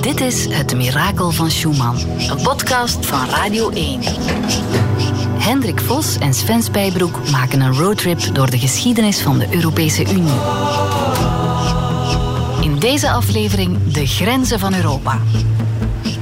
Dit is Het Mirakel van Schumann, een podcast van Radio 1. Hendrik Vos en Sven Spijbroek maken een roadtrip door de geschiedenis van de Europese Unie. In deze aflevering de grenzen van Europa.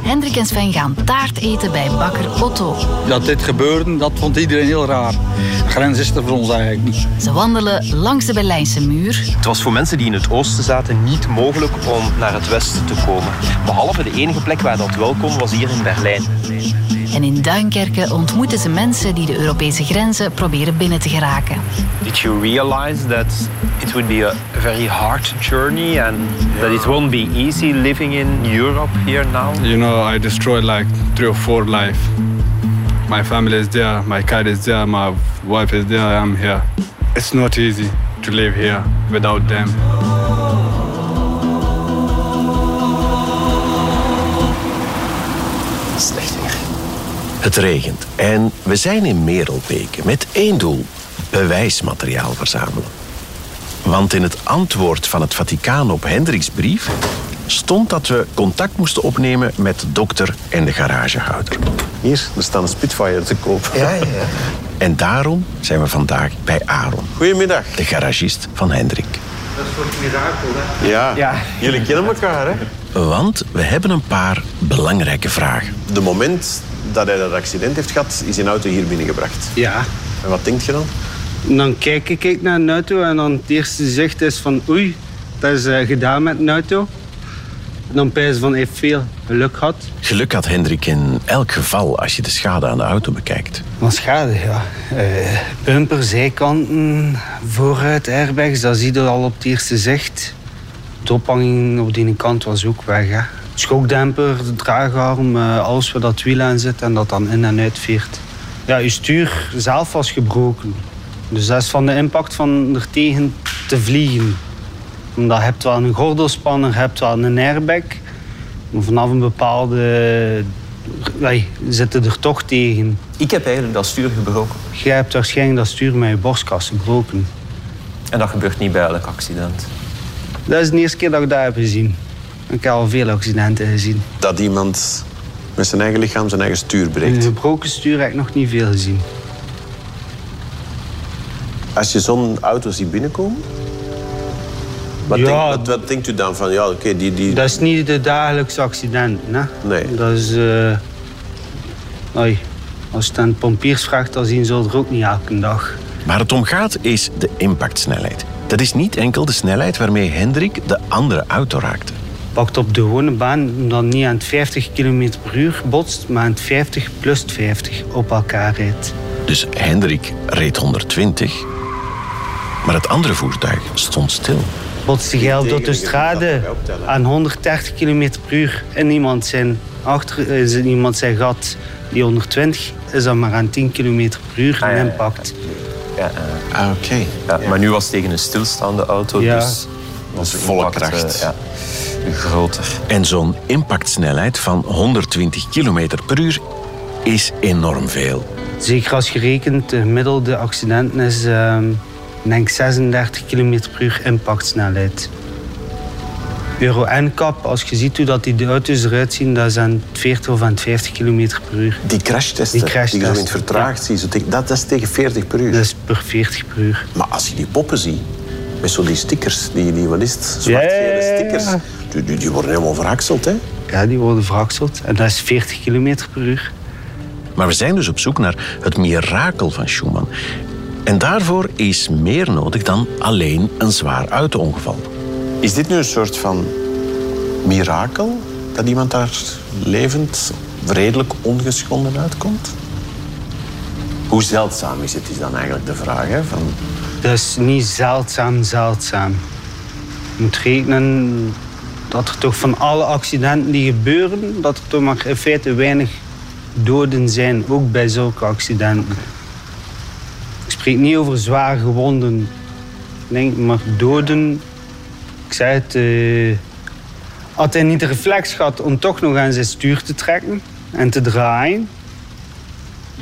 Hendrik en Sven gaan taart eten bij bakker Otto. Dat dit gebeurde, dat vond iedereen heel raar. De grens is er voor ons eigenlijk niet. Ze wandelen langs de Berlijnse muur. Het was voor mensen die in het oosten zaten niet mogelijk om naar het westen te komen. Behalve de enige plek waar dat wel kon, was hier in Berlijn. En in Duinkerke ontmoeten ze mensen die de Europese grenzen proberen binnen te geraken. Did you realize that it would be a very hard journey and that it won't be easy living in Europe here now? You know, I destroyed like three or four life. My family is there, my cat is there, my wife is there, I'm here. It's not easy to live here without them. Het regent en we zijn in Merelbeke met één doel: bewijsmateriaal verzamelen. Want in het antwoord van het Vaticaan op Hendricks brief stond dat we contact moesten opnemen met de dokter en de garagehouder. Hier, er staat een Spitfire te koop. Ja, ja, ja. En daarom zijn we vandaag bij Aaron, Goedemiddag. de garagist van Hendrik. Ja, Ja. jullie kennen elkaar, hè? Want we hebben een paar belangrijke vragen. De moment dat hij dat accident heeft gehad, is zijn auto hier binnengebracht. Ja. En wat denkt je dan? En dan kijk ik kijk naar een auto en dan het eerste zicht is van oei, dat is eh, gedaan met een auto. En dan pijs van heeft veel geluk gehad. Geluk had Hendrik in elk geval als je de schade aan de auto bekijkt. Wat schade, ja. Eh, bumper, zijkanten, vooruit, airbags, dat zie je al op het eerste zicht. De ophanging op die ene kant was ook weg. Hè. Schokdemper, de draagarm, eh, alles waar dat wiel aan zit en dat dan in en uit veert. Ja, je stuur zelf was gebroken. Dus dat is van de impact van er tegen te vliegen. Omdat je hebt wel een gordelspanner, je hebt wel een airbag. Maar vanaf een bepaalde... Wij zitten er toch tegen. Ik heb eigenlijk dat stuur gebroken. Jij hebt waarschijnlijk dat stuur met je borstkas gebroken. En dat gebeurt niet bij elk accident. Dat is de eerste keer dat ik dat heb gezien. Ik heb al veel accidenten gezien. Dat iemand met zijn eigen lichaam zijn eigen stuur Een breekt. gebroken stuur heb ik nog niet veel gezien. Als je zo'n auto ziet binnenkomen, wat, Ja. denkt, wat, wat denkt u dan van, ja, oké, die, die... Dat is niet de dagelijkse accidenten. Hè? Nee. Dat is... eh oei, als je het aan pompiers vraagt, dan zien ze er ook niet elke dag. Waar het om gaat is de impactsnelheid. Dat is niet enkel de snelheid waarmee Hendrik de andere auto raakte. Pakt op de gewone baan dan niet aan het 50 km per uur botst, maar aan het 50 plus het 50 op elkaar rijdt. Dus Hendrik reed 120, maar het andere voertuig stond stil. Botste jij op de optellen. aan 130 km per uur en iemand zijn, achter, is in iemand zijn gat die 120 is dan maar aan 10 km per uur Ah, ja, een ja, impact. Ja, eh, Ah, oké. ja, Maar nu was het tegen een stilstaande auto, Ja. dus de volle kracht. eh, ja, groter. En zo'n impactsnelheid van 120 km per uur is enorm veel. Zeker als je rekent, de gemiddelde accidenten is ehm, ik denk 36 km per uur impactsnelheid. Euro NCAP, als je ziet hoe dat die de auto's eruit zien, dat is aan het 40 of aan het 50 km per uur. Die crashtesten, Die die, je zo in het vertraagd ziet, tegen- dat, dat is tegen 40 per uur. Dat is per 40 per uur. Maar als je die poppen ziet, met zo die stickers, die, die wat is het, zwart-gele Ja, ja, ja, ja. stickers, die, die, die worden helemaal verhakseld, hè? Ja, die worden verhakseld. En dat is 40 km per uur. Maar we zijn dus op zoek naar het mirakel van Schumann. En daarvoor is meer nodig dan alleen een zwaar auto-ongeval. Is dit nu een soort van mirakel? Dat iemand daar levend, redelijk ongeschonden uitkomt? Hoe zeldzaam is het, is dan eigenlijk de vraag. Hè? Van, Dat is niet zeldzaam, zeldzaam. Je moet rekenen dat er toch van alle accidenten die gebeuren, dat er toch maar in feite weinig doden zijn, ook bij zulke accidenten. Ik spreek niet over zwaar gewonden, denk maar doden. Ik zei het, eh, had hij niet de reflex gehad om toch nog aan zijn stuur te trekken en te draaien,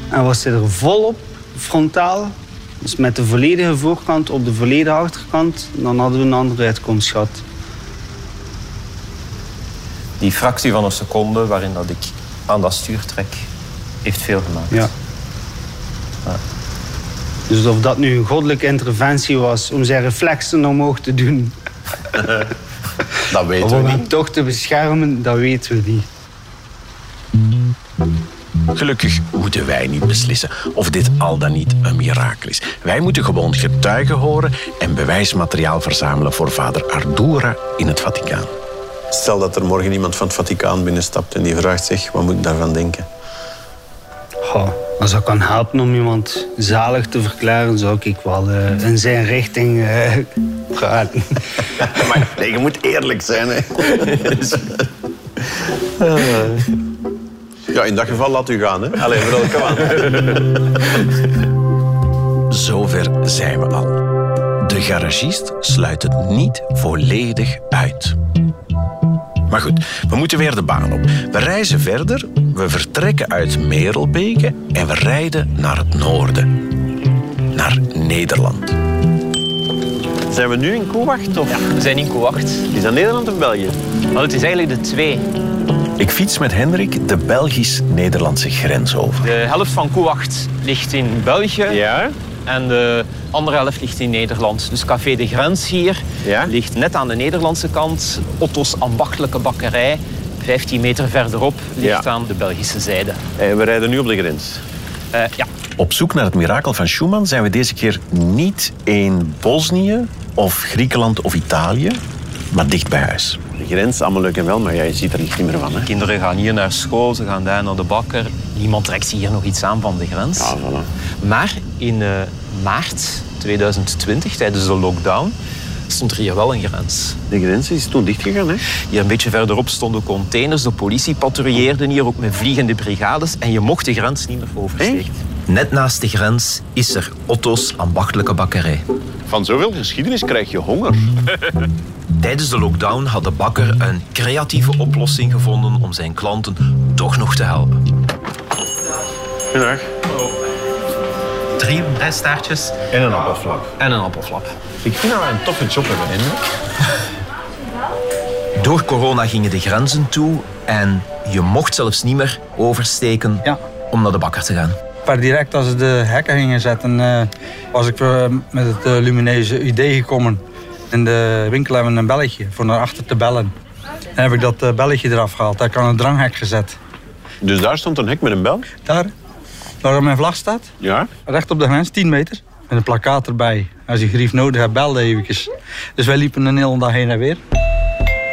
en was hij er volop frontaal, dus met de volledige voorkant op de volledige achterkant, dan hadden we een andere uitkomst gehad. Die fractie van een seconde waarin dat ik aan dat stuur trek, heeft veel gemaakt. Ja. Dus of dat nu een goddelijke interventie was om zijn reflexen omhoog te doen, Dat weten of we om niet. hem toch te beschermen, dat weten we niet. Gelukkig moeten wij niet beslissen of dit al dan niet een mirakel is. Wij moeten gewoon getuigen horen en bewijsmateriaal verzamelen voor vader Ardura in het Vaticaan. Stel dat er morgen iemand van het Vaticaan binnenstapt en die vraagt zich, wat moet ik daarvan denken? Goh, als dat kan helpen om iemand zalig te verklaren, zou ik wel eh, in zijn richting eh, gaan. Maar nee, je moet eerlijk zijn. Hè. Ja, in dat geval laat u gaan. Hè. Allee, vooral, kom aan. Zover zijn we al. De garagist sluit het niet volledig uit. Maar goed, we moeten weer de baan op. We reizen verder, we vertrekken uit Merelbeke en we rijden naar het noorden. Naar Nederland. Zijn we nu in Koewacht? Of We zijn in Koewacht. is dat Nederland of België? Wel, het is eigenlijk de twee. Ik fiets met Hendrik de Belgisch-Nederlandse grens over. De helft van Koewacht ligt in België Ja. En de andere helft ligt in Nederland. Dus Café de Grens hier Ja. ligt net aan de Nederlandse kant. Otto's ambachtelijke bakkerij, 15 meter verderop, ligt Ja. aan de Belgische zijde. Eh, we rijden nu op de grens. Eh, ja, Op zoek naar het mirakel van Schumann zijn we deze keer niet in Bosnië of Griekenland of Italië, maar dicht bij huis. De grens, allemaal leuk en wel, maar jij ziet er niets meer van. Hè? kinderen gaan hier naar school, ze gaan daar naar de bakker. Niemand trekt hier nog iets aan van de grens. Ja, voilà. Maar in eh, maart 2020, tijdens de lockdown, stond er hier wel een grens. De grens is toen dichtgegaan. Hè? Hier een beetje verderop stonden containers. De politie patrouilleerde hier ook met vliegende brigades. En je mocht de grens niet meer oversteken. Net naast de grens is er Otto's ambachtelijke bakkerij. Van zoveel geschiedenis krijg je honger. Tijdens de lockdown had de bakker een creatieve oplossing gevonden om zijn klanten toch nog te helpen. Goedendag. Drie rijstaartjes En een appelflap. en een appelflap. Ik vind dat wij een toffe job hebben, Hendrik. Door corona gingen de grenzen toe en je mocht zelfs niet meer oversteken Ja. om naar de bakker te gaan. Per direct als ze de hekken gingen zetten, eh, was ik eh, met het eh, lumineuze idee gekomen. In de winkel hebben we een belletje voor naar achter te bellen. En heb ik dat belletje eraf gehaald. Daar kan een dranghek gezet. Dus daar stond een hek met een bel. Daar, waar mijn vlag staat, Ja. recht op de grens, 10 meter. Met een plakkaat erbij. Als je grief nodig hebt, belde eventjes. Dus wij liepen een hele dag heen en weer.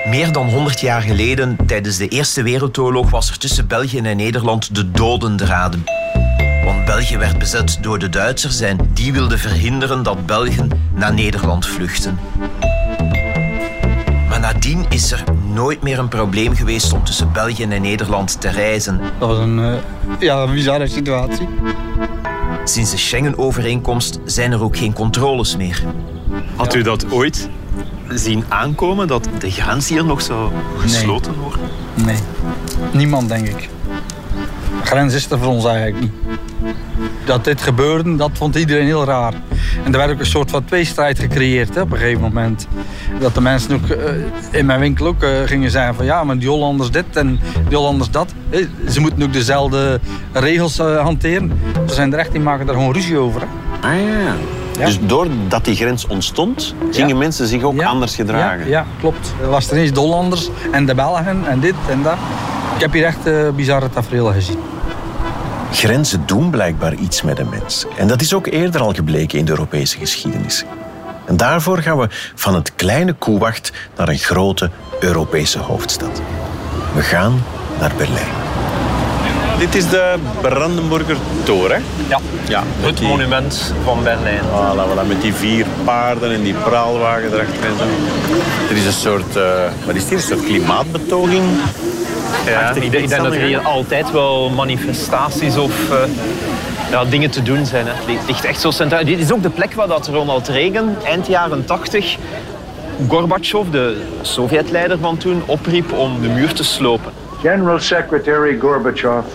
Meer dan 100 jaar geleden, tijdens de Eerste Wereldoorlog, was er tussen België en Nederland de dodendraden. Want België werd bezet door de Duitsers en die wilden verhinderen dat Belgen naar Nederland vluchten. Maar nadien is er nooit meer een probleem geweest om tussen België en Nederland te reizen. Dat was een, eh, ja, een bizarre situatie. Sinds de Schengen-overeenkomst zijn er ook geen controles meer. Had u dat ooit zien aankomen, dat de grens hier nog zou gesloten worden? Nee, niemand denk ik. De grens is er voor ons eigenlijk niet. Dat dit gebeurde, dat vond iedereen heel raar. En er werd ook een soort van tweestrijd gecreëerd hè, op een gegeven moment. Dat de mensen ook eh, in mijn winkel ook eh, gingen zeggen van ja, maar die Hollanders dit en die Hollanders dat. Ze moeten ook dezelfde regels eh, hanteren. Ze zijn er echt, die maken daar gewoon ruzie over. Hè. Ah ja. Ja. Dus doordat die grens ontstond, gingen Ja. mensen zich ook Ja, anders gedragen. Ja, klopt. Er was er eens de Hollanders en de Belgen en dit en dat. Ik heb hier echt bizarre tafereelen gezien. Grenzen doen blijkbaar iets met een mens. En dat is ook eerder al gebleken in de Europese geschiedenis. En daarvoor gaan we van het kleine Koewacht naar een grote Europese hoofdstad. We gaan naar Berlijn. Dit is de Brandenburger Toren. Ja, Ja, het die, monument van Berlijn. Voilà, voilà, met die vier paarden en die praalwagen erachter en zo. Er is een soort, eh, wat is het hier, een soort klimaatbetoging. Ja, ik, denk- ik denk dat er hier altijd wel manifestaties of eh, ja, dingen te doen zijn. Hè. Het ligt echt zo centraal. Dit is ook de plek waar dat Ronald Reagan eind jaren 80 Gorbachev, de Sovjetleider van toen, opriep om de muur te slopen. General Secretary Gorbachev,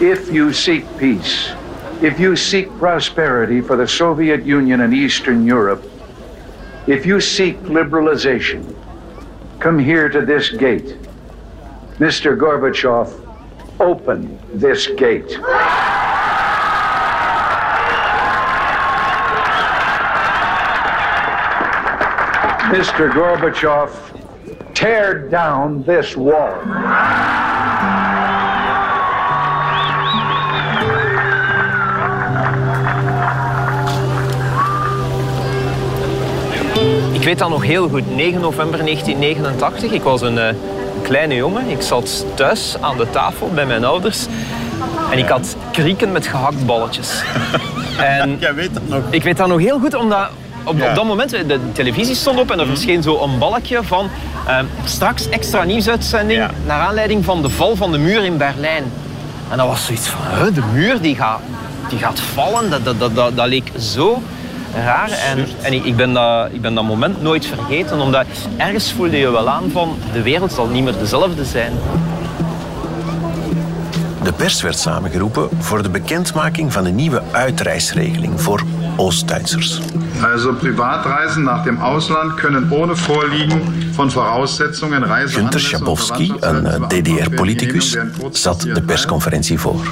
if you seek peace, if you seek prosperity for the Soviet Union and Eastern Europe, if you seek liberalization, come here to this gate. Mr. Gorbachev, open this gate. Mr. Gorbachev, tear down this wall. Ik weet dat nog heel goed. 9 november 1989. Ik was een uh, kleine jongen. Ik zat thuis aan de tafel bij mijn ouders. En ik had krieken met gehaktballetjes. en Jij weet dat nog? Ik weet dat nog heel goed, omdat op, op dat moment, de televisie stond op en er verscheen zo een balkje van uh, straks extra nieuwsuitzending naar aanleiding van de val van de muur in Berlijn. En dat was zoiets van, de muur die gaat, die gaat vallen, dat, dat, dat, dat, leek zo raar. En, en ik, ben dat, ik ben dat moment nooit vergeten, omdat ergens voelde je wel aan van de wereld zal niet meer dezelfde zijn. De pers werd samengeroepen voor de bekendmaking van een nieuwe uitreisregeling voor Oost-Duitsers. Also Privatreisen nach dem Ausland können ohne Vorliegen Reise. Günter Schabowski, een DDR-politicus, zat de persconferentie voor.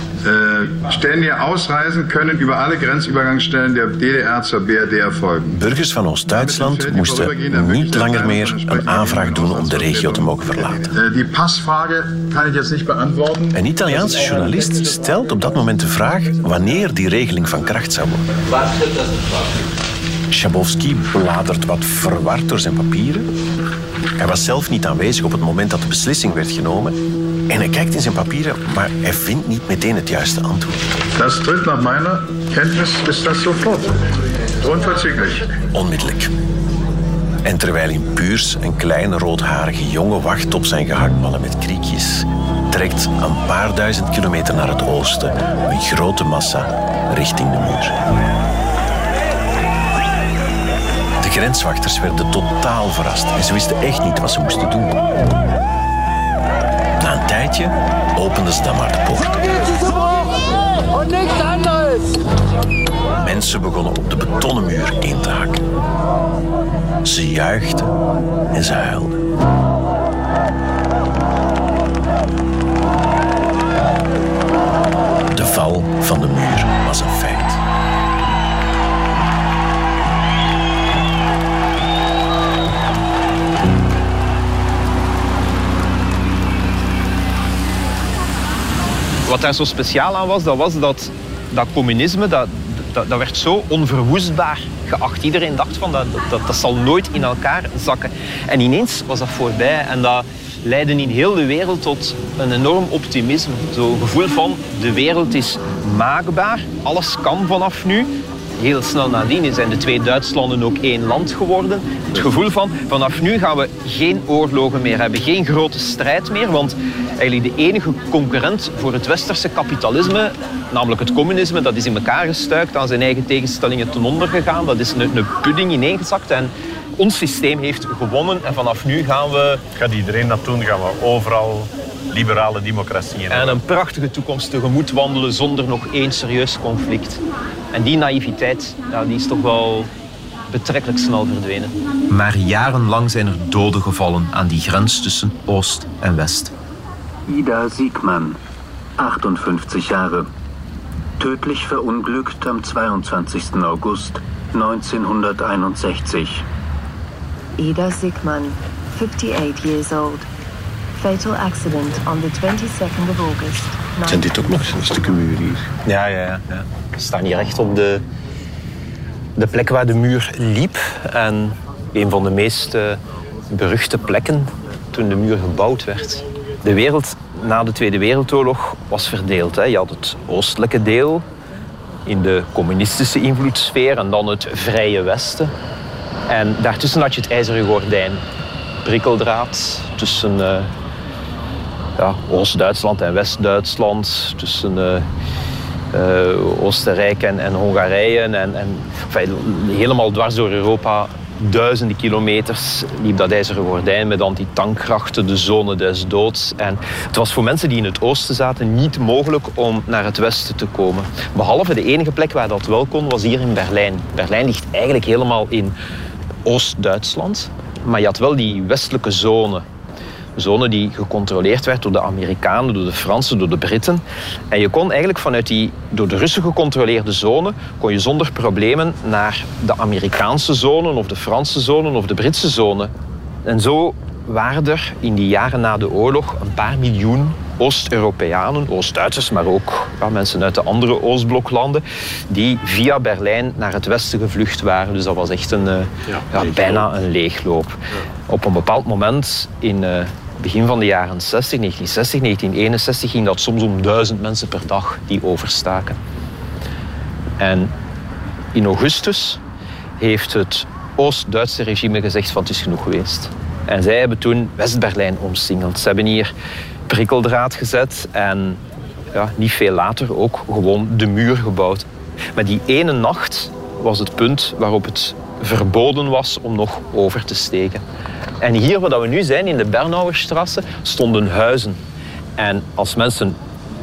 Ständige Ausreisen können über alle Grenzübergangsstellen der DDR zur BRD erfolgen. Burgers van Oost-Duitsland moesten niet langer meer een aanvraag doen om de regio te mogen verlaten. Die Passfrage kan ik jetzt niet beantwoorden. Een Italiaanse journalist stelt op dat moment de vraag wanneer die regeling van kracht zou worden. Schabowski bladert wat verward door zijn papieren. Hij was zelf niet aanwezig op het moment dat de beslissing werd genomen. En hij kijkt in zijn papieren, maar hij vindt niet meteen het juiste antwoord. Dat tritt naar mijn kennis is dat sofort. Onverzichtelijk. Onmiddellijk. En terwijl in Puurs een kleine roodharige jongen wacht op zijn gehaktballen met kriekjes, trekt een paar duizend kilometer naar het oosten een grote massa richting de muur. Grenswachters werden totaal verrast en ze wisten echt niet wat ze moesten doen. Na een tijdje openden ze dan maar de poort. Mensen begonnen op de betonnen muur in te hakken. Ze juichten en ze huilden. De val van de muur Wat daar zo speciaal aan was, dat was dat, dat communisme, dat, dat, werd zo onverwoestbaar geacht. Iedereen dacht van dat, dat, dat zal nooit in elkaar zakken. En ineens was dat voorbij en dat leidde in heel de wereld tot een enorm optimisme. Zo'n gevoel van de wereld is maakbaar, alles kan vanaf nu. Heel snel nadien zijn de twee Duitslanden ook één land geworden. Het gevoel van vanaf nu gaan we geen oorlogen meer hebben, geen grote strijd meer. Want eigenlijk de enige concurrent voor het westerse kapitalisme, namelijk het communisme, dat is in elkaar gestuikt, aan zijn eigen tegenstellingen ten onder gegaan. Dat is een, een pudding ineengezakt. En ons systeem heeft gewonnen en vanaf nu gaan we... Gaat iedereen dat doen? Gaan we overal liberale democratie En een prachtige toekomst tegemoet wandelen zonder nog één serieus conflict. En die naïviteit, ja, die is toch wel betrekkelijk snel verdwenen. Maar jarenlang zijn er doden gevallen aan die grens tussen Oost en West. Ida Siegmann, 58 Jahre. Tödlich verunglückt am 22. August 1961. Ida Siegmann, 58 years old. Fatal accident on the 22nd of August. Zijn dit ook nog een stukje muur hier? Ja, ja, ja. Staan hier echt op de, de plek waar de muur liep. En een van de meest uh, beruchte plekken toen de muur gebouwd werd. De wereld na de Tweede Wereldoorlog was verdeeld. Hè. Je had het oostelijke deel in de communistische invloedssfeer en dan het vrije Westen. En daartussen had je het ijzeren gordijn. Prikkeldraad tussen uh, ja, Oost-Duitsland en West-Duitsland. Tussen uh, uh, Oostenrijk en, Hongarije. En, en helemaal dwars door Europa duizenden kilometers liep dat ijzeren gordijn met anti-tankkrachten, de zone des doods. En het was voor mensen die in het oosten zaten niet mogelijk om naar het westen te komen. Behalve de enige plek waar dat wel kon, was hier in Berlijn. Berlijn ligt eigenlijk helemaal in Oost-Duitsland. Maar je had wel die westelijke zone zone die gecontroleerd werd door de Amerikanen, door de Fransen, door de Britten. En je kon eigenlijk vanuit die door de Russen gecontroleerde zone, kon je zonder problemen naar de Amerikaanse zone of de Franse zone of de Britse zone. En zo waren er in die jaren na de oorlog een paar miljoen Oost-Europeanen, Oost-Duitsers, maar ook ja, mensen uit de andere Oostbloklanden, die via Berlijn naar het westen gevlucht waren. Dus dat was echt een, uh, ja, bijna een leegloop. Op een bepaald moment in uh, begin van de jaren 60, 1960, 1961, ging dat soms om duizend mensen per dag die overstaken. En in augustus heeft het Oost-Duitse regime gezegd van het is genoeg geweest. En zij hebben toen West-Berlijn omsingeld. Ze hebben hier prikkeldraad gezet en ja, niet veel later ook gewoon de muur gebouwd. Maar die ene nacht was het punt waarop het verboden was om nog over te steken. En hier waar we nu zijn, in de Bernauerstrasse, stonden huizen. En als mensen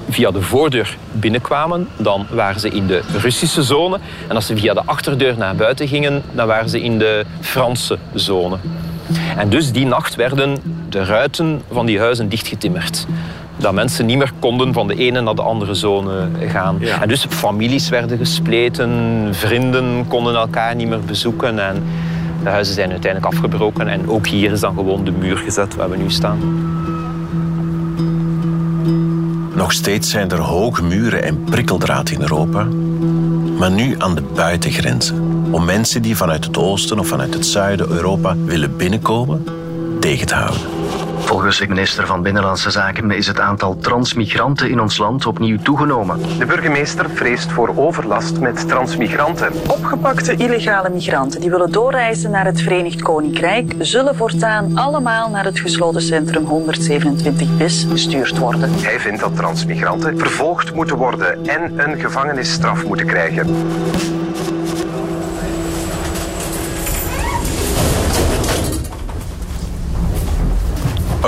via de voordeur binnenkwamen, dan waren ze in de Russische zone. En als ze via de achterdeur naar buiten gingen, dan waren ze in de Franse zone. En dus die nacht werden de ruiten van die huizen dichtgetimmerd. Dat mensen niet meer konden van de ene naar de andere zone gaan. En dus families werden gespleten, vrienden konden elkaar niet meer bezoeken. En de huizen zijn uiteindelijk afgebroken. En ook hier is dan gewoon de muur gezet waar we nu staan. Nog steeds zijn er hoge muren en prikkeldraad in Europa, maar nu aan de buitengrenzen om mensen die vanuit het oosten of vanuit het zuiden Europa willen binnenkomen tegen te houden. Volgens de minister van Binnenlandse Zaken is het aantal transmigranten in ons land opnieuw toegenomen. De burgemeester vreest voor overlast met transmigranten. Opgepakte illegale migranten die willen doorreizen naar het Verenigd Koninkrijk zullen voortaan allemaal naar het gesloten centrum 127 bis gestuurd worden. Hij vindt dat transmigranten vervolgd moeten worden en een gevangenisstraf moeten krijgen.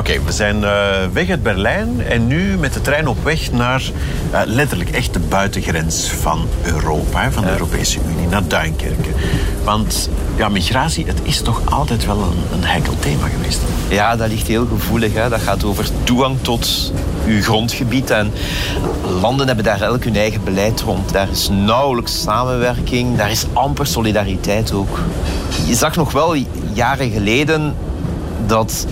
Oké, we zijn uh, weg uit Berlijn en nu met de trein op weg naar uh, letterlijk echt de buitengrens van Europa, van de Europese Unie, naar Duinkerken. Want ja, migratie, het is toch altijd wel een, een heikel thema geweest. Ja, dat ligt heel gevoelig. Hè. Dat gaat over toegang tot uw grondgebied. En landen hebben daar elk hun eigen beleid rond. Daar is nauwelijks samenwerking, daar is amper solidariteit ook. Je zag nog wel jaren geleden dat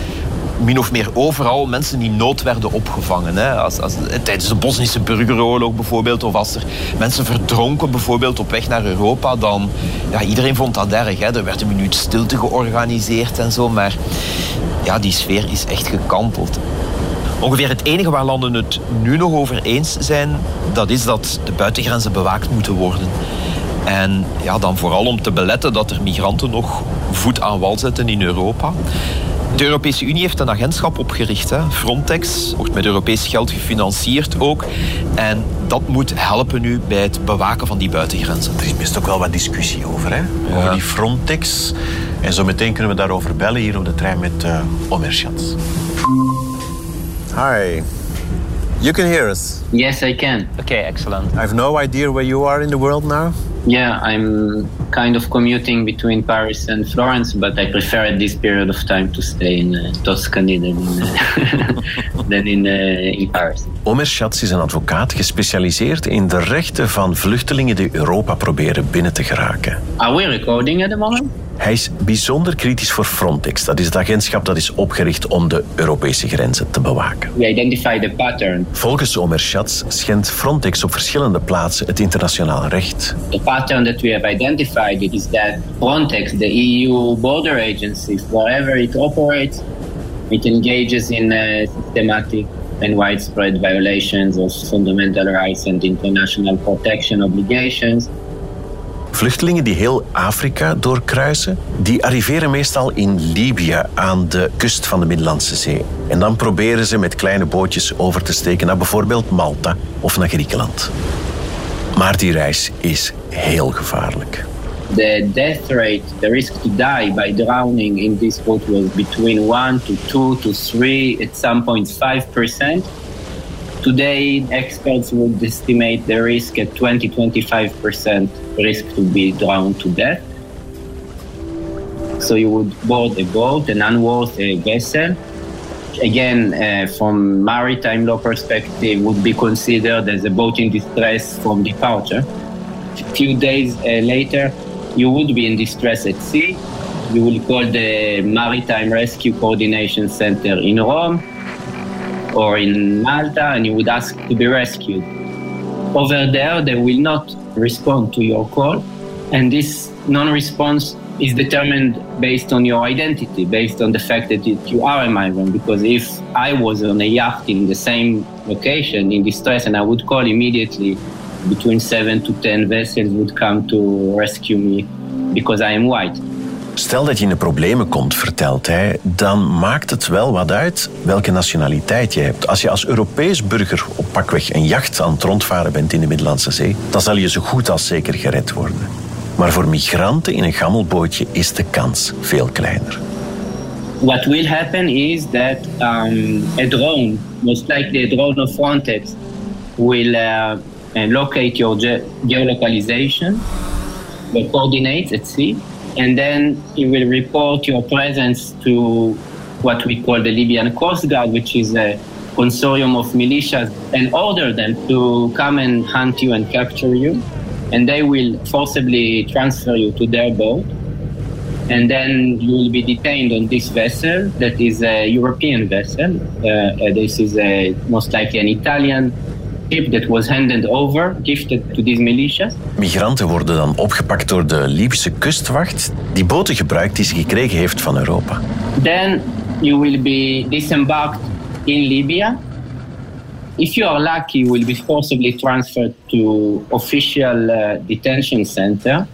min of meer overal mensen die nood werden opgevangen. Hè. Als, als, tijdens de Bosnische burgeroorlog bijvoorbeeld, of als er mensen verdronken bijvoorbeeld op weg naar Europa, dan ja, iedereen vond dat erg. Hè. Er werd een minuut stilte georganiseerd en zo, maar ja, die sfeer is echt gekanteld. Ongeveer het enige waar landen het nu nog over eens zijn, dat is dat de buitengrenzen bewaakt moeten worden. En ja, dan vooral om te beletten dat er migranten nog voet aan wal zetten in Europa. De Europese Unie heeft een agentschap opgericht. Hè. Frontex wordt met Europees geld gefinancierd ook. En dat moet helpen nu bij het bewaken van die buitengrenzen. Er is best ook wel wat discussie over, hè? Over die Frontex. En zo meteen kunnen we daarover bellen hier op de trein met uh, Omer Schatz. Hi. You can hear us? Yes, I can. Okay, excellent. I have no idea where you are in the world now. Yeah, I'm kind of commuting between Paris and Florence, but I prefer at this period of time to stay in uh, Tuscany than in, uh, than in, uh, in Paris. Omer Schatz is een advocaat gespecialiseerd in de rechten van vluchtelingen die Europa proberen binnen te geraken. Are we recording at the moment? Hij is bijzonder kritisch voor Frontex. Dat is het agentschap dat is opgericht om de Europese grenzen te bewaken. We identify the pattern. Volgens Omer Schatz schendt Frontex op verschillende plaatsen het internationaal recht. The pattern that we have identified is that Frontex, the EU border agency, wherever it operates, it engages in uh, systematic and widespread violations of fundamental rights and international protection obligations. Vluchtelingen die heel Afrika doorkruisen, die arriveren meestal in Libië aan de kust van de Middellandse Zee. En dan proberen ze met kleine bootjes over te steken naar bijvoorbeeld Malta of naar Griekenland. Maar die reis is heel gevaarlijk. The death rate, the risk to die by drowning in this boat was between 1 to 2 to 3, at some point 5 percent. Today, experts would estimate the risk at 20 25% risk to be drowned to death. So you would board a boat, an unworthy vessel, again, uh, from maritime law perspective, would be considered as a boat in distress from departure. A few days uh, later, you would be in distress at sea. You will call the Maritime Rescue Coordination Center in Rome or in Malta, and you would ask to be rescued. Over there, they will not respond to your call, and this non-response is determined based on your identity, based on the fact that you are a migrant. Because if I was on a yacht in the same location in distress and I would call immediately, between seven to ten vessels would come to rescue me because I am white. Stel dat je in de problemen komt, vertelt hij, dan maakt het wel wat uit welke nationaliteit je hebt. Als je als Europees burger op pakweg een jacht aan het rondvaren bent in de Middellandse Zee, dan zal je zo goed als zeker gered worden. Maar voor migranten in een gammelbootje is de kans veel kleiner. What will happen is that um, a drone, most likely a drone of Frontex, will uh, locate your ge geolocalization, coordinates at sea, and then it will report your presence to what we call the Libyan Coast Guard, which is a consortium of militias, and order them to come and hunt you and capture you. And they will forcibly transfer you to their boat. And then you will be detained on this vessel that is a European vessel. Uh, uh this is a, most likely an Italian ship that was handed over, gifted to these militias. Migranten worden dan opgepakt door de Libische kustwacht, die boten gebruikt die ze gekregen heeft van Europa. Then you will be disembarked in Libya. If you are lucky, you will be forcibly transferred to official uh, detention center.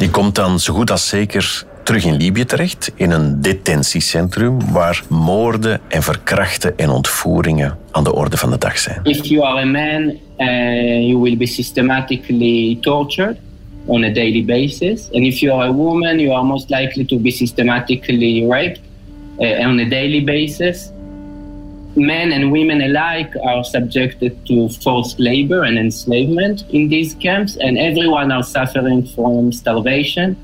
Je komt dan zo goed als zeker terug in Libië terecht, in een detentiecentrum waar moorden en verkrachten en ontvoeringen aan de orde van de dag zijn. If you are a man, uh, you will be systematically tortured on a daily basis. And if you are a woman, you are most likely to be systematically raped uh, on a daily basis. Men and women alike are subjected to forced labor and enslavement in these camps, and everyone are suffering from starvation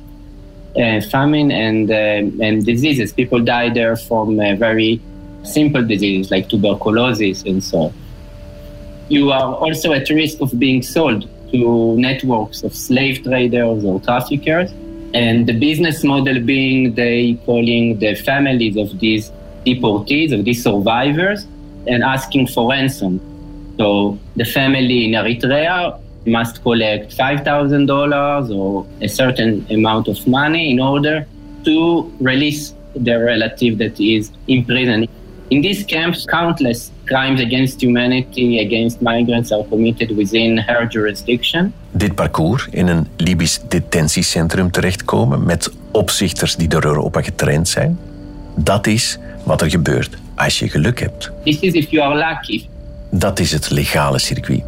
famine and uh, and diseases. People die there from uh, very simple diseases like tuberculosis and so on. You are also at risk of being sold to networks of slave traders or traffickers. And the business model being they calling the families of these deportees, of these survivors, and asking for ransom. So the family in Eritrea must collect $5,000 or a certain amount of money in order to release their relative that is in prison. In these camps, countless crimes against humanity, against migrants are committed within her jurisdiction. Dit parcours in een Libisch detentiecentrum terechtkomen met opzichters die door Europa getraind zijn, dat is wat er gebeurt als je geluk hebt. This is if you are lucky. Dat is het legale circuit.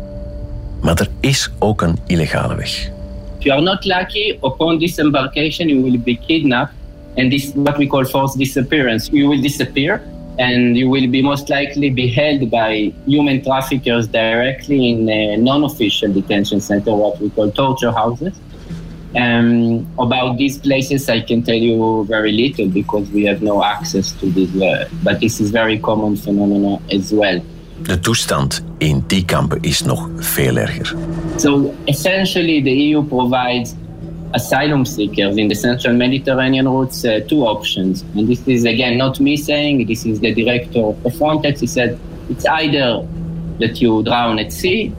Maar er is ook een illegale weg. If you are not lucky, upon disembarkation you will be kidnapped and this is what we call forced disappearance. You will disappear and you will be most likely be held by human traffickers directly in a non-official detention center, what we call torture houses. Um, about these places, I can tell you very little because we have no access to this. Uh, but this is very common phenomenon as well. De toestand in die kampen is nog veel erger. So essentially, the EU provides asylum seekers in the central Mediterranean routes uh, two options. And this is again not me saying, this is the director of Frontex. He said it's either that you drown at sea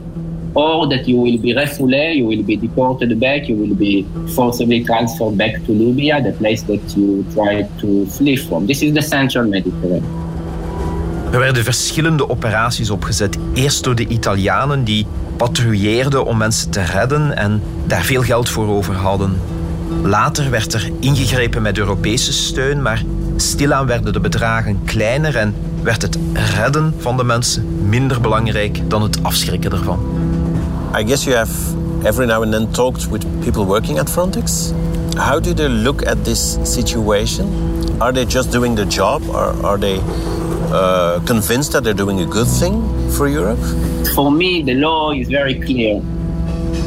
or that you will be refoulé, you will be deported back, you will be forcibly transferred back to Libya, the place that you tried to flee from. This is the central Mediterranean. Er werden verschillende operaties opgezet. Eerst door de Italianen die patrouilleerden om mensen te redden en daar veel geld voor over hadden. Later werd er ingegrepen met Europese steun, maar stilaan werden de bedragen kleiner en werd het redden van de mensen minder belangrijk dan het afschrikken ervan. I guess you have every now and then talked with people working at Frontex. How do they look at this situation? Are they just doing the job or are they uh, convinced that they're doing a good thing for Europe? For me, the law is very clear.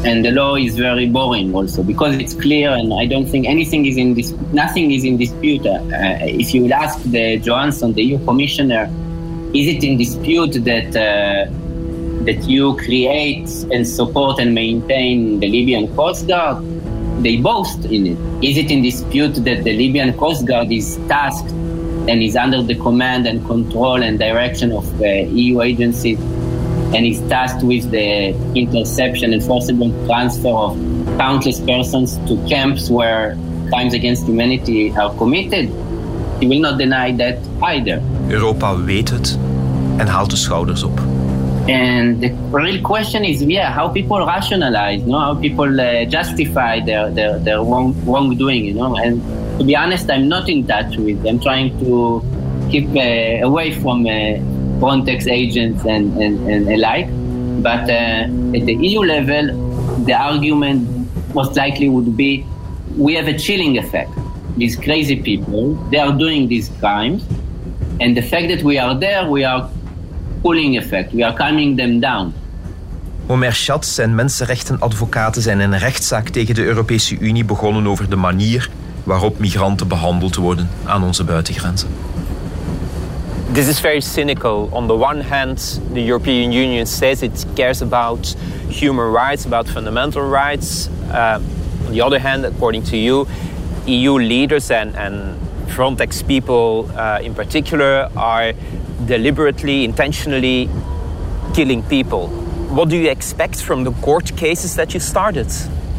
And the law is very boring also because it's clear, and I don't think anything is in this. Nothing is in dispute. Uh, if you will ask the Johansson, the EU commissioner, is it in dispute that uh, that you create and support and maintain the Libyan Coast Guard? They boast in it. Is it in dispute that the Libyan Coast Guard is tasked and is under the command and control and direction of the EU agencies and is tasked with the interception and forcible transfer of countless persons to camps where crimes against humanity are committed? He will not deny that either. Europa weet het en haalt de schouders op. And the real question is, yeah, how people rationalize, you know, how people uh, justify their their, their wrong, wrongdoing, you know. And to be honest, I'm not in touch with. I'm trying to keep uh, away from uh, Frontex agents and, and, and alike. But uh, at the EU level, the argument most likely would be we have a chilling effect. These crazy people, they are doing these crimes. And the fact that we are there, we are pulling effect. We are calming them down. Omer Schatz en mensenrechtenadvocaten zijn een rechtszaak tegen de Europese Unie begonnen over de manier waarop migranten behandeld worden aan onze buitengrenzen. This is very cynical. On the one hand, the European Union says it cares about human rights, about fundamental rights. Uh, on the other hand, according to you, EU leaders and, and Frontex people uh, in particular are deliberately, intentionally killing people. What do you expect from the court cases that you started?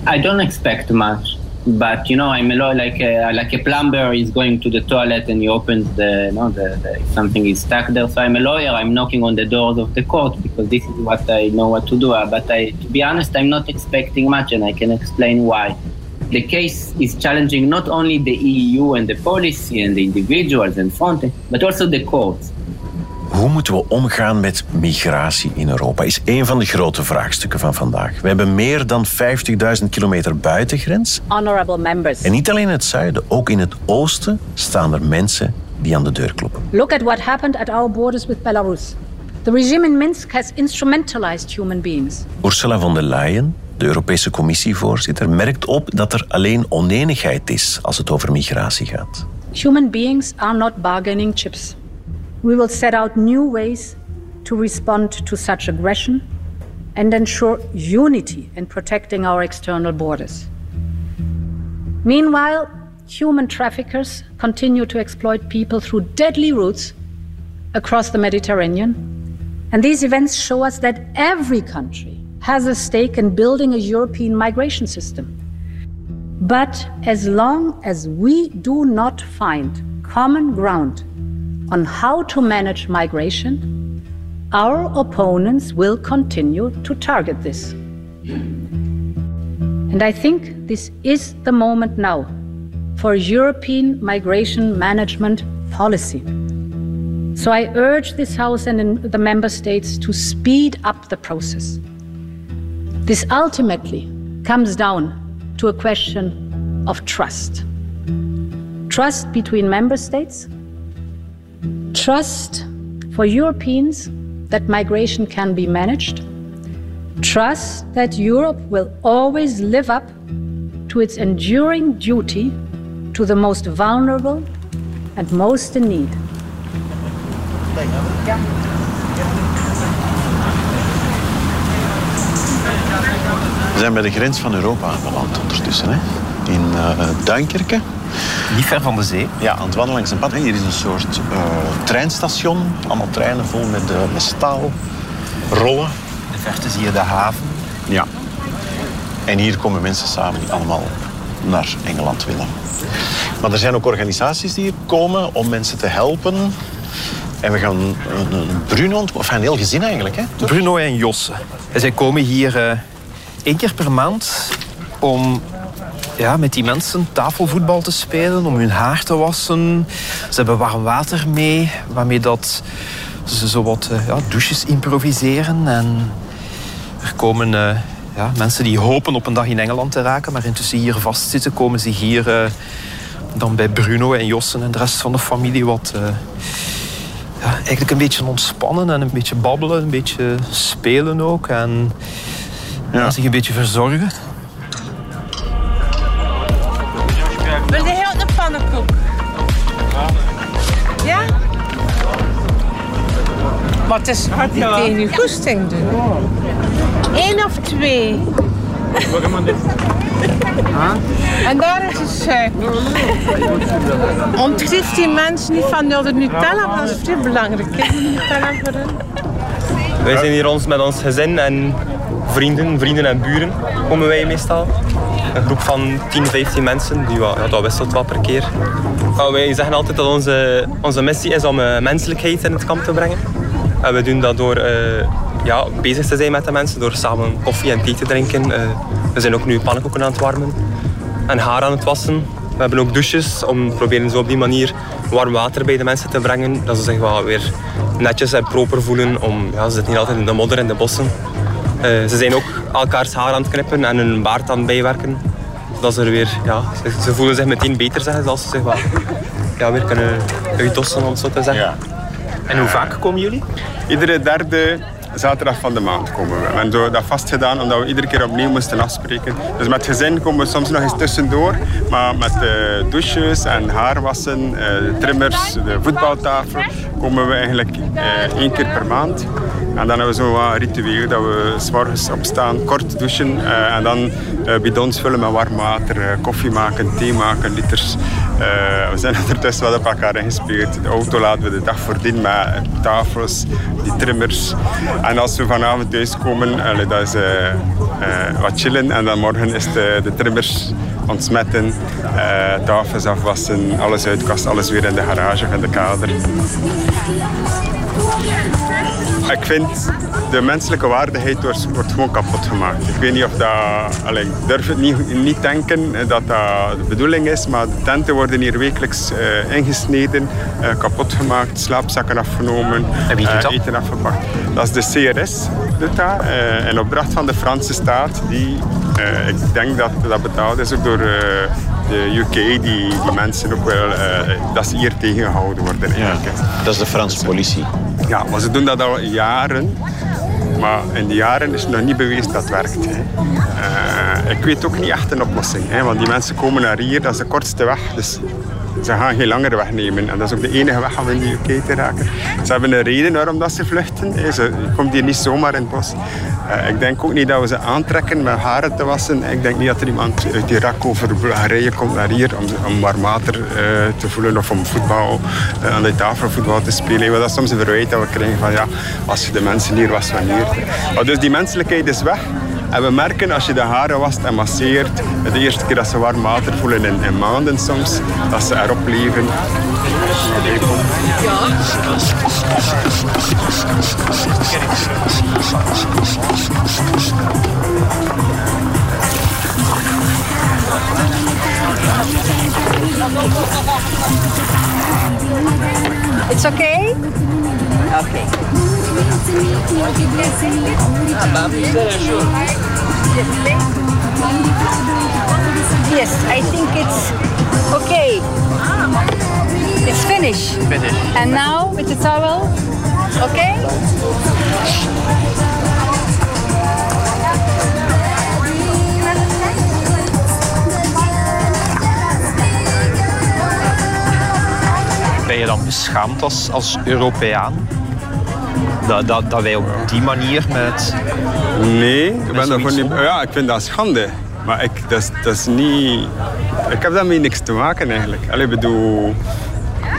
I don't expect much, but you know, I'm like a, like a plumber is going to the toilet and he opens the, you know, the, the something is stuck there. So I'm a lawyer. I'm knocking on the doors of the court because this is what I know what to do. Uh, But I, to be honest, I'm not expecting much, and I can explain why. The case is challenging not only the EU and the policy and the individuals and Frontex, but also the courts. Hoe moeten we omgaan met migratie in Europa? Is een van de grote vraagstukken van vandaag. We hebben meer dan 50.000 kilometer buitengrens. Honorable members. En niet alleen in het zuiden, ook in het oosten staan er mensen die aan de deur kloppen. Look at what happened at our borders with Belarus. The regime in Minsk has instrumentalized human beings. Ursula von der Leyen, de Europese Commissievoorzitter, merkt op dat er alleen oneenigheid is als het over migratie gaat. Human beings are not bargaining chips. We will set out new ways to respond to such aggression and ensure unity in protecting our external borders. Meanwhile, human traffickers continue to exploit people through deadly routes across the Mediterranean. And these events show us that every country has a stake in building a European migration system. But as long as we do not find common ground on how to manage migration, our opponents will continue to target this. And I think this is the moment now for European migration management policy. So I urge this House and the Member States to speed up the process. This ultimately comes down to a question of trust trust between Member States Trust for Europeans that migration can be managed. Trust that Europe will always live up to its enduring duty to the most vulnerable and most in need. We zijn bij de grens van Europa aanbeland ondertussen. Hè? In uh, Duinkerke. Niet ver van de zee? Ja, aan het wandelen langs een pad. Hier is een soort uh, treinstation. Allemaal treinen vol met, uh, met staal, rollen. In de verte zie je de haven. Ja. En hier komen mensen samen die allemaal naar Engeland willen. Maar er zijn ook organisaties die hier komen om mensen te helpen. En we gaan een, een Bruno, of een heel gezin eigenlijk. Hè? Bruno en Josse. En zij komen hier uh, één keer per maand om ja, met die mensen tafelvoetbal te spelen, om hun haar te wassen. Ze hebben warm water mee, waarmee dat ze zo wat uh, ja, douches improviseren. En er komen uh, ja, mensen die hopen op een dag in Engeland te raken, maar intussen hier vastzitten, komen ze hier uh, dan bij Bruno en Jossen en de rest van de familie wat ja, eigenlijk een beetje ontspannen en een beetje babbelen, een beetje spelen ook. En ja. zich een beetje verzorgen. Het is tegen je goesting doen. Eén of twee. En daar is de suiker. Die mensen niet van de Nutella, want dat is vrij belangrijk. hè, de Nutella voor hen. Wij zijn hier ons met ons gezin en vrienden, vrienden en buren komen wij meestal. Een groep van 10, 15 mensen, die, wat- ja, dat wisselt wat per keer. Nou, wij zeggen altijd dat onze, onze missie is om eh, menselijkheid in het kamp te brengen. En we doen dat door eh, ja, bezig te zijn met de mensen, door samen koffie en thee te drinken. Eh, we zijn ook nu pannenkoeken aan het warmen en haar aan het wassen. We hebben ook douches om proberen zo op die manier warm water bij de mensen te brengen. Dat ze zich wel weer netjes en proper voelen. Om, ja, ze zitten hier altijd in de modder en de bossen. Eh, ze zijn ook elkaars haar aan het knippen en hun baard aan het bijwerken. Zodat ze er weer, ja, ze, voelen zich meteen beter zeggen, als ze zich wel, ja, weer kunnen uitdossen, om het zo te zeggen. En hoe vaak komen jullie? Iedere derde zaterdag van de maand komen we. We hebben dat vastgedaan omdat we iedere keer opnieuw moesten afspreken. Dus met gezin komen we soms nog eens tussendoor. Maar met de douches en haarwassen, eh, trimmers, de voetbaltafel komen we eigenlijk eh, één keer per maand. En dan hebben we zo wat ritueel dat we s morgens opstaan, kort douchen eh, en dan eh, bidons vullen met warm water, eh, koffie maken, thee maken, liters. Eh, we zijn ondertussen wat op elkaar ingespeeld. De auto laten we de dag voordien met tafels, die trimmers. En als we vanavond thuiskomen, allee, dat is eh, wat chillen. En dan morgen is de, de trimmers ontsmetten, tafels afwassen, alles uitkasten, alles weer in de garage van de kader. Ik vind de menselijke waardigheid wordt, wordt gewoon kapot gemaakt. Ik weet niet of dat... allee, ik durf het niet, niet denken dat dat de bedoeling is, maar de tenten worden hier wekelijks eh, ingesneden, eh, kapot gemaakt, slaapzakken afgenomen, En wie doet eh, eten afgepakt. Dat is de CRS, doet dat. in opdracht van de Franse staat, die, ik denk dat dat betaald is ook door de UK, die, die mensen ook wel, eh, dat ze hier tegengehouden worden. Eigenlijk. hè. Dat is de Franse politie. Ja, maar ze doen dat al jaren. Maar in die jaren is het nog niet bewezen dat het werkt. Hè. Eh, ik weet ook niet echt een oplossing. Hè, want die mensen komen naar hier, dat is de kortste weg. Dus ze gaan geen langere weg nemen. En dat is ook de enige weg om in de UK te raken. Ze hebben een reden waarom dat ze vluchten. Hè. Ze komt hier niet zomaar in het bos. Eh, ik denk ook niet dat we ze aantrekken met haren te wassen. Ik denk niet dat er iemand uit Irak over Bulgarije komt naar hier om, om warm water eh, te voelen of om voetbal eh, aan de tafel voetbal te spelen. Want dat soms een verwijt dat we krijgen van ja, als je de mensen hier was wanneer. Maar dus die menselijkheid is weg. En we merken als je de haren wast en masseert, de eerste keer dat ze warm water voelen in, maanden soms, dat ze erop leven. It's okay? Okay. Yes, I think it's okay. It's finished. Finished. And now with the towel, okay? Ben je dan beschaamd als, als Europeaan? Dat, dat, dat wij op die manier met... Nee, ik ben daar gewoon niet... Ja, ik vind dat schande. Maar ik, dat, is, dat is niet... Ik heb daarmee niks te maken eigenlijk. Allee, bedoel...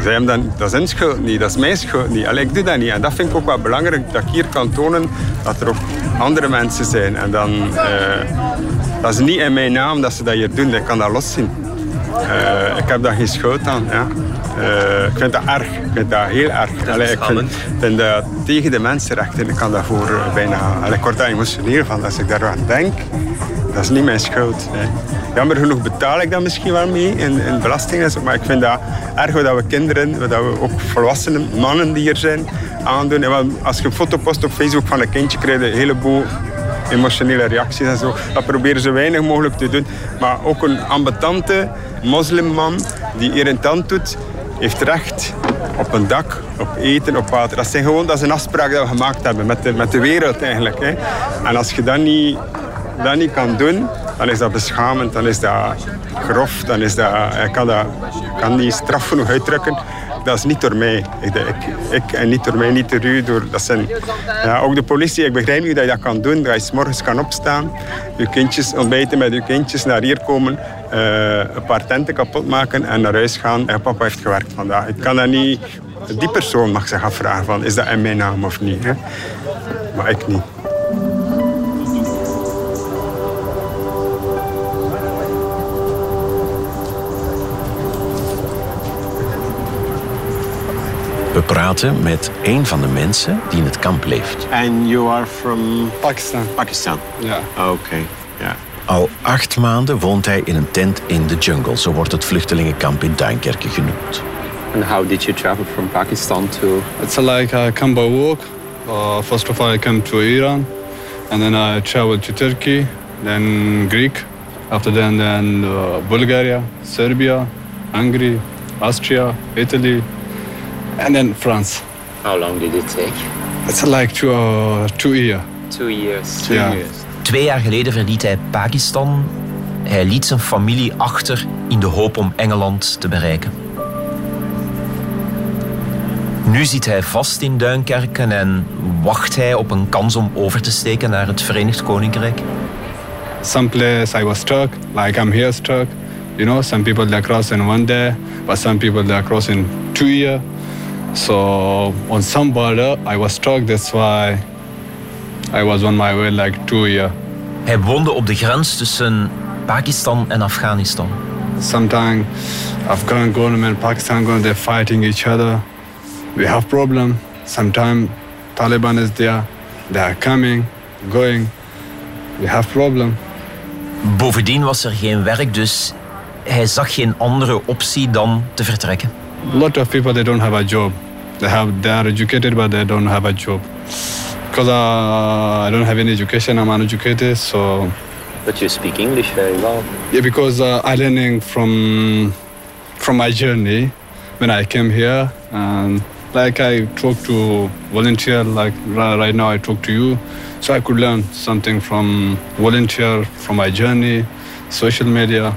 Zij hebben dan, dat is hun schuld niet, dat is mijn schuld niet. Allee, ik doe dat niet. En dat vind ik ook wel belangrijk, dat ik hier kan tonen dat er ook andere mensen zijn. En dan... eh, dat is niet in mijn naam dat ze dat hier doen. Ik kan dat loszien. Eh, ik heb daar geen schuld aan. Ja. Eh, ik vind dat erg. Ik vind dat heel erg. Allee, ik vind, vind dat tegen de mensenrechten. Ik kan daarvoor bijna... Allee, ik word daar emotioneel van als ik daar aan denk. Dat is niet mijn schuld. Nee. Jammer genoeg betaal ik dat misschien wel mee in, in belasting. Maar ik vind dat erg dat we kinderen, dat we ook volwassenen, mannen die hier zijn, aandoen. En als je een foto post op Facebook van een kindje, krijg je een heleboel emotionele reacties en zo. Dat proberen ze weinig mogelijk te doen. Maar ook een ambetante moslimman die hier een tand doet, heeft recht op een dak, op eten, op water. Dat, zijn gewoon, dat is een afspraak dat we gemaakt hebben met de, met de wereld eigenlijk. Hè. En als je dat niet, dat niet kan doen, dan is dat beschamend, dan is dat grof, dan is dat... Ik kan dat kan niet straf genoeg uitdrukken. Dat is niet door mij. Ik, ik, ik, en niet door mij, niet door u. Door, dat zijn, ja, ook de politie, ik begrijp niet hoe je dat kan doen. Dat je 's morgens kan opstaan, je kindjes ontbijten met je kindjes, naar hier komen, eh, een paar tenten kapot maken en naar huis gaan. En papa heeft gewerkt vandaag. Ik kan dat niet... Die persoon mag zich afvragen van, is dat in mijn naam of niet? Hè? Maar ik niet. We praten met een van de mensen die in het kamp leeft. And you are from Pakistan. Pakistan. Ja. Oké. Ja. Al acht maanden woont hij in een tent in de jungle. Zo wordt het vluchtelingenkamp in Duinkerke genoemd. And how did you travel from Pakistan to? It's like I come by walk. Uh, first of all, I come to Iran, and then I travel to Turkey, then Greek. After that, then uh, Bulgaria, Serbia, Hungary, Austria, Italy, and then France. How long did it take? It's like two, uh, two years. Two years. Two Ja. Twee jaar geleden verliet hij Pakistan. Hij liet zijn familie achter in de hoop om Engeland te bereiken. Nu zit hij vast in Duinkerken en wacht hij op een kans om over te steken naar het Verenigd Koninkrijk. Some place I was stuck, like I'm here stuck. You know, some people they cross in one day, but some people they cross in two years. So on some border I was stuck. That's why I was on my way like two years. Hij woonde op de grens tussen Pakistan en Afghanistan. Sometimes Afghan government, Pakistan government, they're fighting each other. We have problem. Sometimes Taliban is there. They are coming, going. We have problem. Bovendien was er geen werk, dus hij zag geen andere optie dan te vertrekken. A lot of people they don't have a job. They have they are educated but they don't have a job. Because uh, I don't have any education, I'm uneducated, so But you speak English very well. yeah. Because uh, I learning from from my journey when I came here, and like I talk to volunteer, like right now I talk to you, so I could learn something from volunteer from my journey, social media.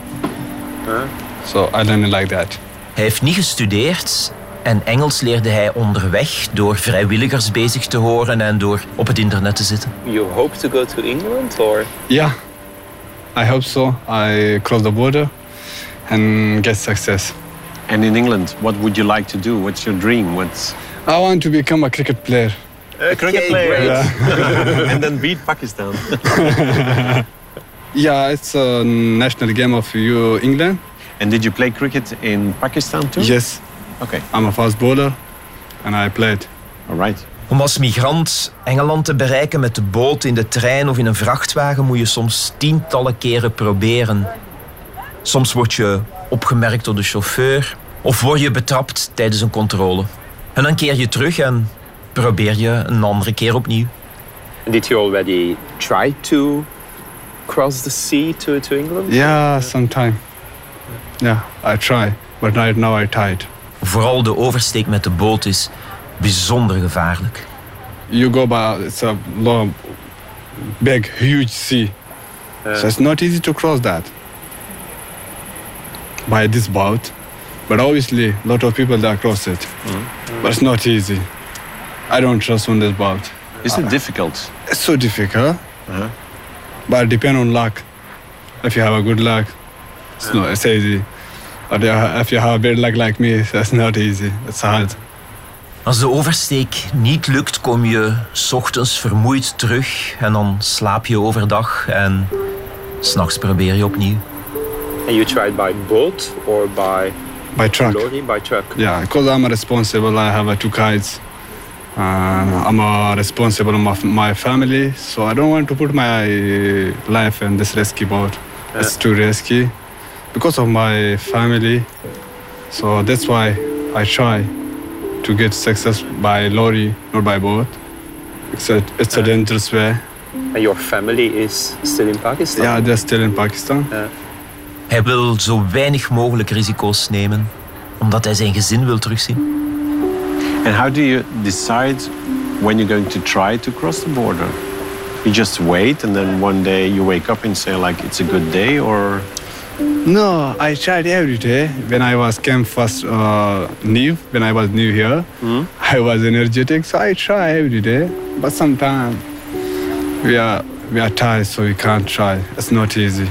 Huh? So I learned it like that. Hij heeft niet gestudeerd en Engels leerde hij onderweg door vrijwilligers bezig te horen en door op het internet te zitten. You hope to go to England or? Yeah, I hope so. I cross the border and get success. And in England, what would you like to do? What's your dream? What's I want to become a cricket player. a cricket player? Yeah. and then beat Pakistan. yeah, it's a national game of you, England. And did you play cricket in Pakistan too? Yes. Okay. I'm a fast bowler and I played. All right. Om als migrant Engeland te bereiken met de boot, in de trein of in een vrachtwagen moet je soms tientallen keren proberen. Soms word je opgemerkt door de chauffeur of word je betrapt tijdens een controle. En dan keer je terug en probeer je een andere keer opnieuw. Did you already try to cross the sea to, to England? Yeah, sometime. Yeah, I try, but right now I tired. Vooral de oversteek met de boot is bijzonder gevaarlijk. You go by, it's a long, big, huge sea. So it's not easy to cross that by this boat. But obviously, a lot of people that cross it. But it's not easy. I don't trust on this boat. Is it difficult? It's so difficult. But it depends on luck. If you have a good luck, it's not it's easy. But if you have bad luck like me, that's not easy. It's hard. Als de oversteek niet lukt, kom je 's ochtends vermoeid terug en dan slaap je overdag en s'nachts probeer je opnieuw. And you tried by boat or by By truck. lorry? By truck. Yeah, because I'm responsible. I have uh, two kids. Uh, I'm uh, responsible of my family, so I don't want to put my life in this risky boat. It's too risky because of my family. So that's why I try to get success by lorry, not by boat. It's a, it's a uh-huh. dangerous way. And your family is still in Pakistan? Yeah, they're still in Pakistan. Uh. Hij wil zo weinig mogelijk risico's nemen, omdat hij zijn gezin wil terugzien. And how do you decide when you're going to try to cross the border? You just wait and then one day you wake up and say like it's a good day or No, I tried every day. When I was camp first uh, new, when I was new here, I was energetic, so I try every day. But sometimes we are we are tired, so we can't try. It's not easy.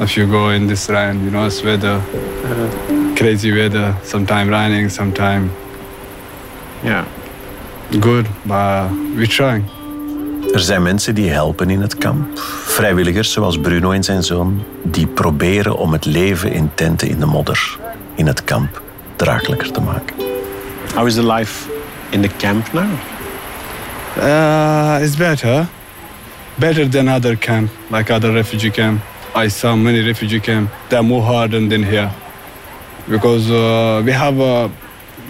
If you go in this rain, you know, it's weather, crazy weather. Sometimes raining, sometimes yeah, good. But we trying. Er zijn mensen die helpen in het kamp. Vrijwilligers zoals Bruno en zijn zoon, die proberen om het leven in tenten in de modder in het kamp draaglijker te maken. How is the life in the camp now? Uh, it's better. Better than other camp, like other refugee camp. I saw many refugee camp. They're more harder than here. Because uh, we have a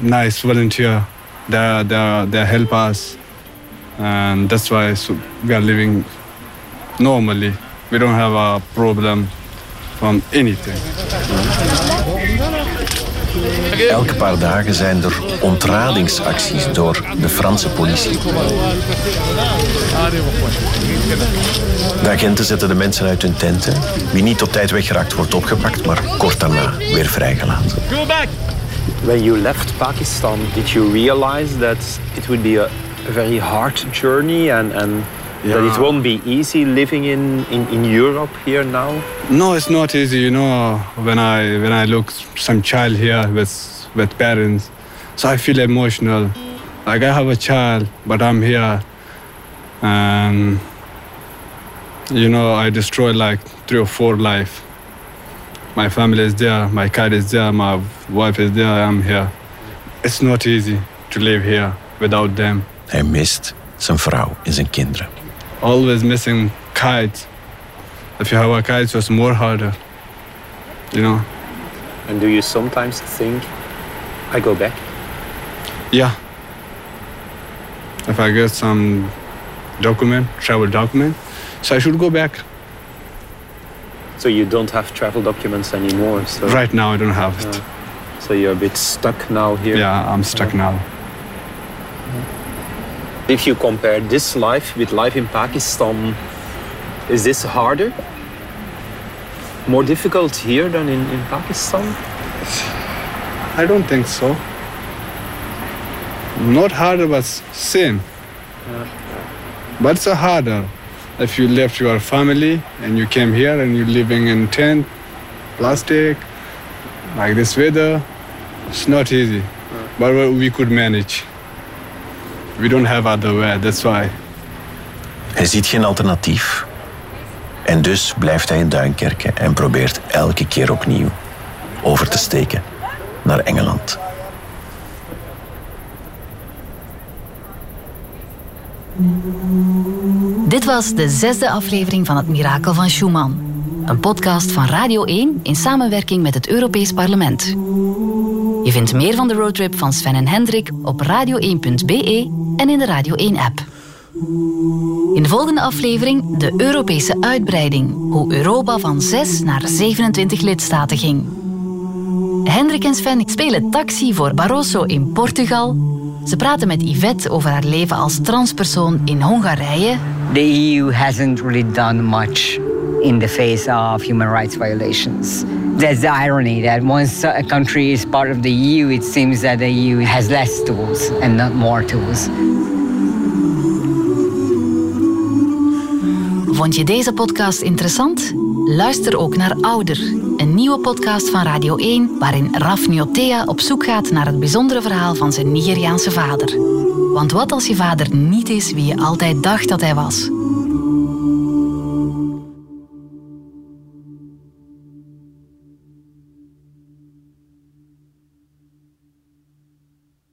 nice volunteer. They, they, they help us. And that's why so we are living normally. We don't have a problem from anything. Elke paar dagen zijn er ontradingsacties door de Franse politie. De agenten zetten de mensen uit hun tenten. Wie niet op tijd weggeraakt wordt opgepakt, maar kort daarna weer vrijgelaten. Go back! When you left Pakistan, did you realize that it would be a, a very hard journey and, and that it won't be easy living in, in, in Europe here now? No, it's not easy. You know, when I when I look some child here with with parents, so I feel emotional. Like I have a child, but I'm here, and you know I destroy like three or four life. My family is there, my cat is there, my wife is there. I'm here. It's not easy to live here without them. Hij mist zijn vrouw en zijn kinderen. Always missing kites. If you have a kite, it's more harder. You know. And do you sometimes think, I go back? Yeah. If I get some document, travel document, so I should go back. So you don't have travel documents anymore? So Right now, I don't have it. So you're a bit stuck now here? Yeah, I'm stuck now. If you compare this life with life in Pakistan, is this harder? More difficult here than in, in Pakistan? I don't think so. Not harder, but same. Uh. But it's harder. If you left your family and you came here and you're living in tent, plastic, like this weather, it's not easy. Uh. But we we could manage. We don't have other way, that's why. Hij ziet geen alternatief. En dus blijft hij in Duinkerke en probeert elke keer opnieuw over te steken naar Engeland. Dit was de zesde aflevering van Het Mirakel van Schumann. Een podcast van Radio 1 in samenwerking met het Europees Parlement. Je vindt meer van de roadtrip van Sven en Hendrik op radio1.be en in de Radio 1-app. In de volgende aflevering de Europese uitbreiding. Hoe Europa van 6 naar 27 lidstaten ging. Hendrik en Sven spelen taxi voor Barroso in Portugal. Ze praten met Yvette over haar leven als transpersoon in Hongarije. The EU hasn't really done much in the face of human rights violations. That's the irony that once a country is part of the EU, it seems that the EU has less tools and not more tools. Vond je deze podcast interessant? Luister ook naar Ouder, een nieuwe podcast van Radio 1 waarin Raf Nyotea op zoek gaat naar het bijzondere verhaal van zijn Nigeriaanse vader. Want wat als je vader niet is wie je altijd dacht dat hij was?